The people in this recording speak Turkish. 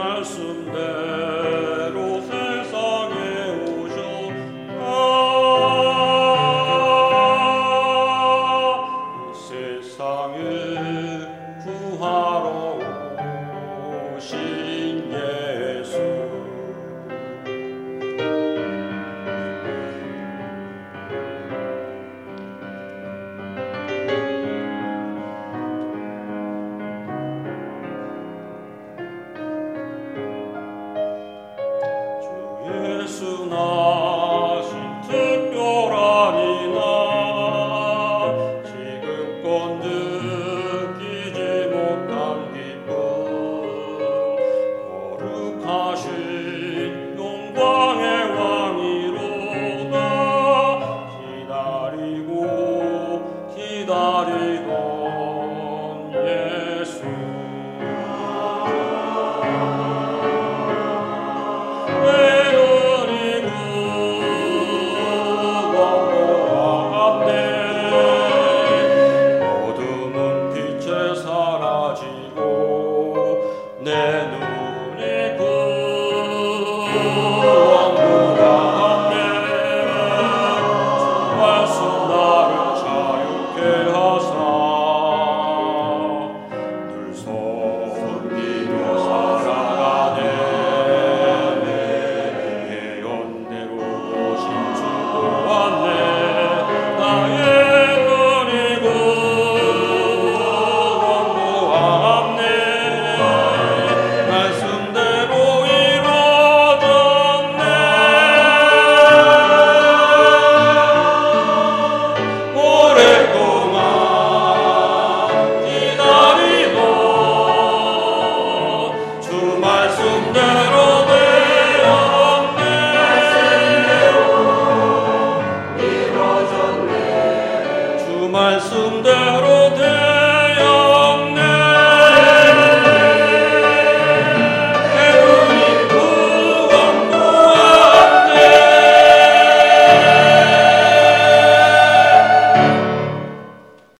masum. Oh. 말씀대로